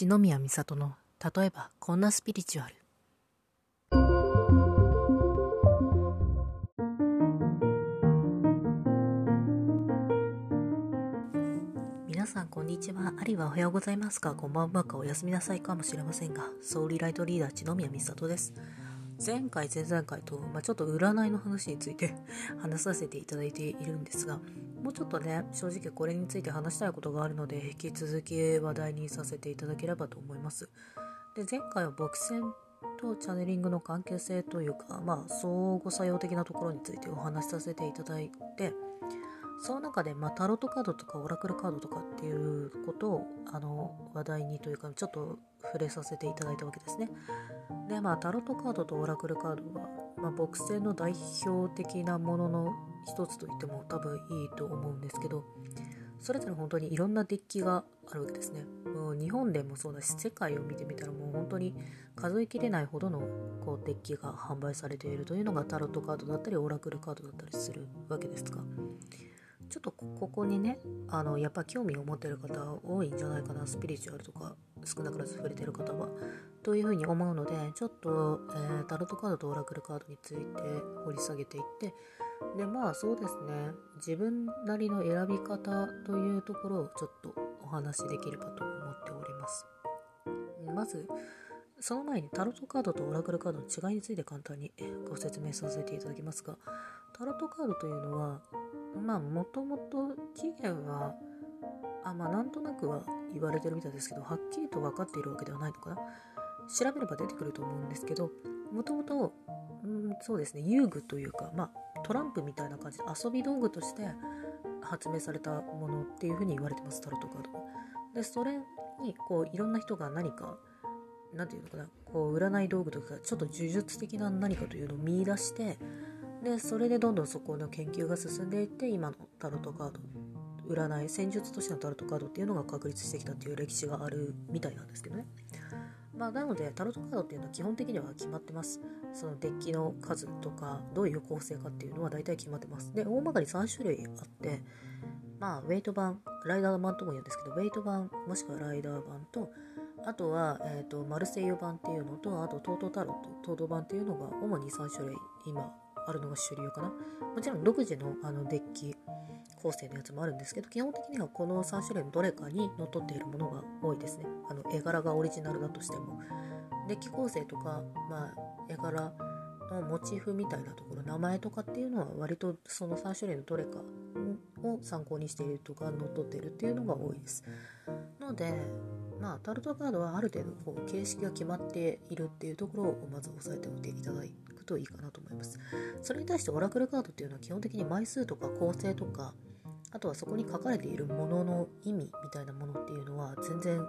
篠宮美里の例えばこんなスピリチュアル。皆さんこんにちは。あるいはおはようございますか。こんばんはか。おやすみなさいかもしれませんがソウリライトリーダー篠宮美里です。前回前々回と、まあ、ちょっと占いの話について 話させていただいているんですがもうちょっとね正直これについて話したいことがあるので引き続き話題にさせていただければと思います。で前回は牧船とチャネリングの関係性というかまあ相互作用的なところについてお話しさせていただいてその中で、まあ、タロットカードとかオラクルカードとかっていうことをあの話題にというかちょっと触れさせていただいたわけですね。でまあタロットカードとオラクルカードは、まあ、牧師の代表的なものの一つと言っても多分いいと思うんですけどそれぞれ本当にいろんなデッキがあるわけですね。もう日本でもそうだし世界を見てみたらもう本当に数えきれないほどのこうデッキが販売されているというのがタロットカードだったりオラクルカードだったりするわけですが。ちょっとここにねあのやっぱ興味を持ってる方多いんじゃないかな。スピリチュアルとか少なからず触れてる方は。というふうに思うのでちょっと、えー、タロットカードとオラクルカードについて掘り下げていって。でまあそうですね。自分なりの選び方というところをちょっとお話しできればと思っております。まずその前にタロットカードとオラクルカードの違いについて簡単にご説明させていただきますがタロットカードというのはまあもともと起源はあまあなんとなくは言われてるみたいですけどはっきりと分かっているわけではないのかな調べれば出てくると思うんですけどもともとそうですね遊具というかまあトランプみたいな感じで遊び道具として発明されたものっていうふうに言われてますタロットカードは。でそれにこういろんな人が何か何て言うのかなこう占い道具とかちょっと呪術的な何かというのを見出してでそれでどんどんそこの研究が進んでいって今のタロットカード占い戦術としてのタロットカードっていうのが確立してきたっていう歴史があるみたいなんですけどね。まあなのでタロットカードっていうのは基本的には決まってます。そのデッキの数とかどういう構成かっていうのは大体決まってます。で大まかに3種類あってまあウェイト版ライダー版とも言うんですけどウェイト版もしくはライダー版とあとは、えーと、マルセイユ版っていうのとあとトートタロットトート版っていうのが主に3種類今あるのが主流かな。もちろん独自のあのデッキ構成のやつもあるんですけど、基本的にはこの3種類のどれかにのっとっているものが多いですね。あの絵柄がオリジナルだとしても。デッキ構成とか、まあ、絵柄のモチーフみたいなところ、名前とかっていうのは割とその3種類のどれかを参考にしているとか、のっとっているっていうのが多いです。ので、まあ、タルトカードはある程度こう形式が決まっているっていうところをまず押さえておいていただといいかなと思います。それに対してオラクルカードっていうのは基本的に枚数とか構成とかあとはそこに書かれているものの意味みたいなものっていうのは全然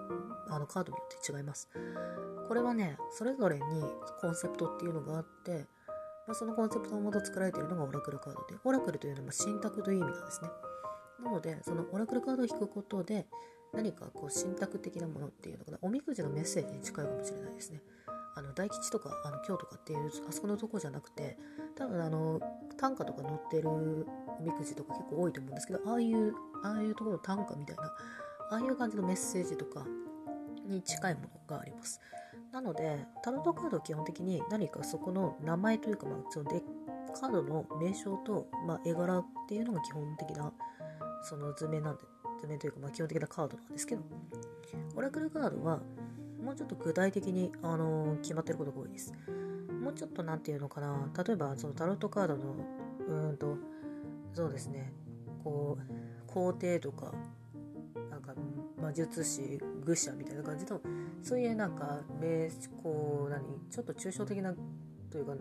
あのカードによって違います。これはね、それぞれにコンセプトっていうのがあって、まあ、そのコンセプトのもと作られているのがオラクルカードで、オラクルというのは信託という意味なんですね。なので、そのオラクルカードを引くことで、何かこう信託的なものっていうのかな、おみくじのメッセージに近いかもしれないですね。の大吉とかあの京とかっていうあそこのとこじゃなくて多分あの短歌とか載ってるおみくじとか結構多いと思うんですけどああいうああいうところの短歌みたいなああいう感じのメッセージとかに近いものがあります。なのでタロットカードは基本的に何かそこの名前というか、まあ、そのデカードの名称と、まあ、絵柄っていうのが基本的なその図面なんで図面というか、まあ、基本的なカードなんですけどオラクルカードはもうちょっと具体的に、あのー、決まってることが多いです。もうちょっと何て言うのかな、例えばそのタロットカードの、うんと、そうですね、こう、皇帝とか、なんか魔術師、愚者みたいな感じの、そういうなんか名こう、何、ちょっと抽象的なというか、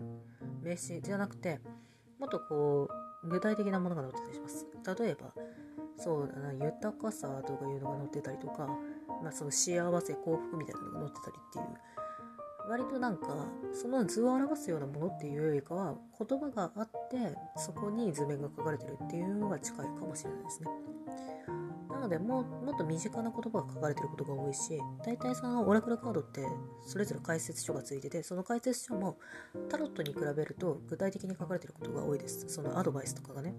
名詞じゃなくて、もっとこう、具体的なものが載ってたりします。例えば、そうだな、豊かさとかいうのが載ってたりとか、まあ、その幸せ幸福みたいなのが載ってたりっていう。割となんかその図を表すようなものっていうよりかは言葉があってそこに図面が書かれてるっていうのが近いかもしれないですね。なのでももっと身近な言葉が書かれてることが多いし大体そのオラクルカードってそれぞれ解説書がついててその解説書もタロットに比べると具体的に書かれてることが多いです。そのアドバイスとかがね。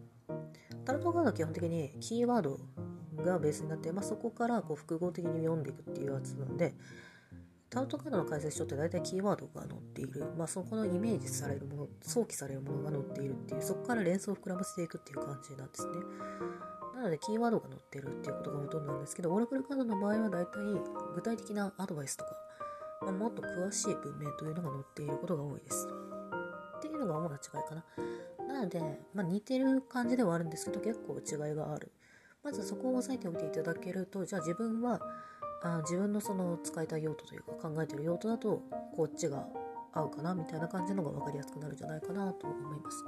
タロットカードは基本的にキーワードがベースになって、まあ、そこからこう複合的に読んでいくっていうやつなので、タロットカードの解説書って大体キーワードが載っている、まあ、そこのイメージされるもの、想起されるものが載っているっていう、そこから連想を膨らませていくっていう感じなんですね。なので、キーワードが載ってるっていうことがほとんどなんですけど、オラクルカードの場合は大体具体的なアドバイスとか、まあ、もっと詳しい文面というのが載っていることが多いです。っていうのが主な違いかな。なので、まあ、似てる感じではあるんですけど、結構違いがある。まずそこを押さえておいていただけると、じゃあ自分は、あ自分のその使いたい用途というか考えてる用途だと、こっちが合うかなみたいな感じのが分かりやすくなるんじゃないかなと思います。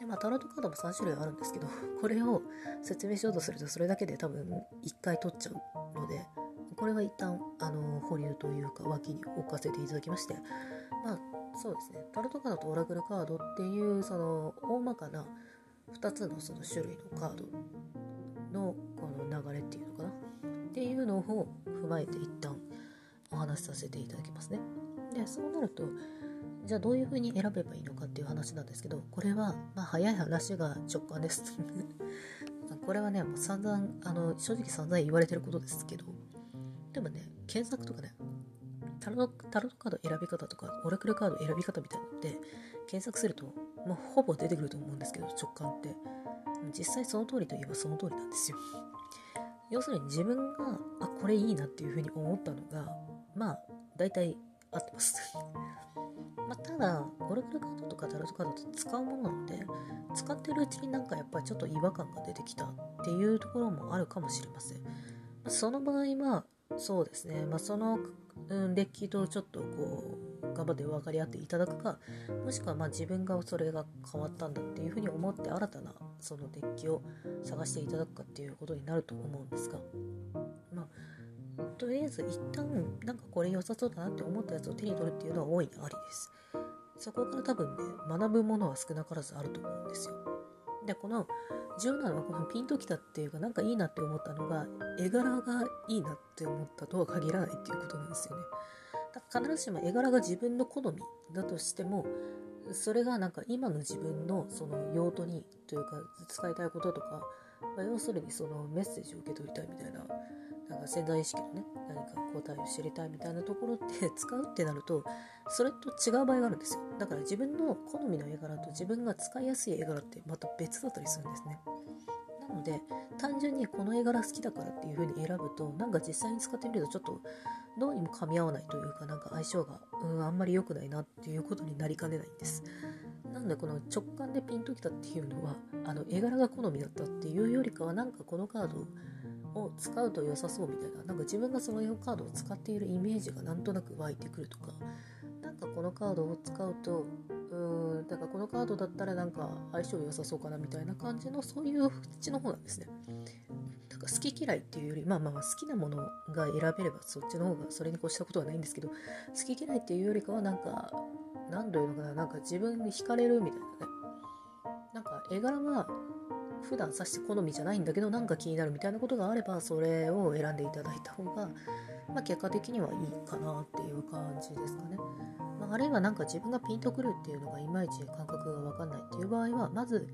でまあ、タロットカードも3種類あるんですけど、これを説明しようとすると、それだけで多分1回取っちゃうので、これは一旦、あの、保留というか、脇に置かせていただきまして、まあ、そうですね、タロットカードとオラクルカードっていう、その、大まかな2つのその種類のカードのこの流れっていうのかな？っていうのを踏まえて一旦お話しさせていただきますね。で、そうなると、じゃあどういう風に選べばいいのかっていう話なんですけど、これは、まあ、早い話が直感です。これはね、もう散々、あの、正直散々言われてることですけど、でもね、検索とかね、タロタロットカード選び方とか、オラクルカード選び方みたいなのって検索すると、もうほぼ出てくると思うんですけど、直感って。実際その通りといえばその通りなんですよ。要するに自分が、あ、これいいなっていうふうに思ったのが、まあ、大体合ってます。まあ、ただ、オラクルカードとかタロットカードって使うものなので、使ってるうちになんかやっぱりちょっと違和感が出てきたっていうところもあるかもしれません。その場合は、そうですね、まあ、その、うん、デッキとちょっとこう頑張って分かり合っていただくかもしくはま自分がそれが変わったんだっていうふうに思って新たなそのデッキを探していただくかっていうことになると思うんですがまあとりあえず一旦なんかこれ良さそうだなって思ったやつを手に取るっていうのは大いにありですそこから多分ね学ぶものは少なからずあると思うんですよでこの重要なのはこのピンときたっていうかなんかいいなって思ったのが絵柄がいいなって思ったとは限らないっていうことなんですよね。必ずしも絵柄が自分の好みだとしてもそれがなんか今の自分のその用途にというか使いたいこととか、まあ、要するにそのメッセージを受け取りたいみたいななんか潜在意識のね何か答えを知りたいみたいなところって 使うってなるとそれと違う場合があるんですよ。だから自分の好みの絵柄と自分が使いやすい絵柄ってまた別だったりするんですね。なので単純にこの絵柄好きだからっていう風に選ぶとなんか実際に使ってみるとちょっとどうにも噛み合わないというかなんか相性がうんあんまり良くないなっていうことになりかねないんですなのでこの直感でピンときたっていうのはあの絵柄が好みだったっていうよりかはなんかこのカードを使うと良さそうみたいな、なんか自分がそのカードを使っているイメージがなんとなく湧いてくるとか、なんかこのカードを使うと、うーん、だからこのカードだったらなんか相性良さそうかなみたいな感じの、そういう縁の方なんですね。か好き嫌いっていうより、まあまあ好きなものが選べればそっちの方がそれに越したことはないんですけど、好き嫌いっていうよりかはなんか、なんというのかな、なんか自分に惹かれるみたいなね。なんか絵柄は普段さして好みじゃないんだけどなんか気になるみたいなことがあればそれを選んでいただいた方が、まあ、結果的にはいいかなっていう感じですかね。まあ、あるいはなんか自分がピンとくるっていうのがいまいち感覚がわかんないっていう場合はまず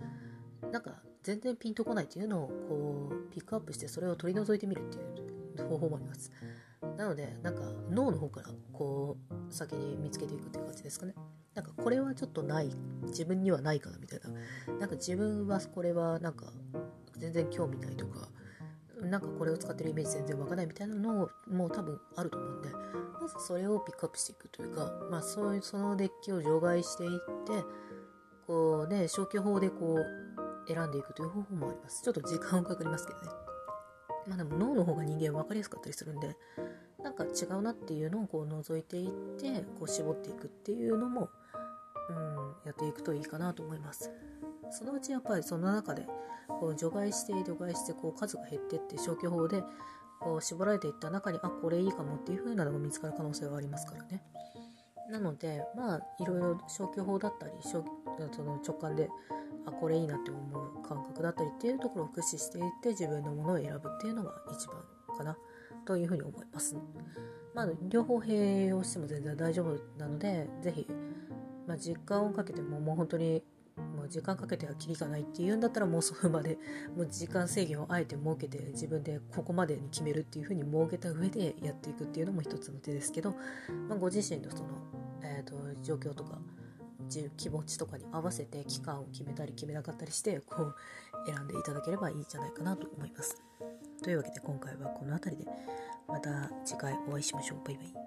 なんか全然ピンとこないっていうのをこうピックアップしてそれを取り除いてみるっていう方法もあります。なのでなんか脳の方からこう先に見つけていくっていう感じですかね。なんかこれはちょっとない自分にはないかなみたいななんか自分はこれはなんか全然興味ないとかなんかこれを使ってるイメージ全然わかないみたいなのも多分あると思うんでまずそれをピックアップしていくというかまあそういうそのデッキを除外していってこうね消去法でこう選んでいくという方法もありますちょっと時間かかりますけどねまあでも脳の方が人間分かりやすかったりするんでなんか違うなっていうのをこう覗いていってこう絞っていくっていうのもうん、やっていくといいかなと思います。そのうちやっぱりその中でこう除外して除外してこう数が減ってって消去法でこう絞られていった中にあこれいいかもっていう風なのが見つかる可能性はありますからね。なのでまあいろいろ消去法だったりその直感であこれいいなって思う感覚だったりっていうところを駆使していって自分のものを選ぶっていうのが一番かなというふうに思います。まあ両方併用しても全然大丈夫なので是非まあ、時間をかけてももう本当にもう時間かけてはきりがないっていうんだったらもうその場でもう時間制限をあえて設けて自分でここまでに決めるっていうふうに設けた上でやっていくっていうのも一つの手ですけど、まあ、ご自身のその、えーと、状況とか気持ちとかに合わせて期間を決めたり決めなかったりしてこう選んでいただければいいんじゃないかなと思います。というわけで今回はこの辺りでまた次回お会いしましょう。バイバイ。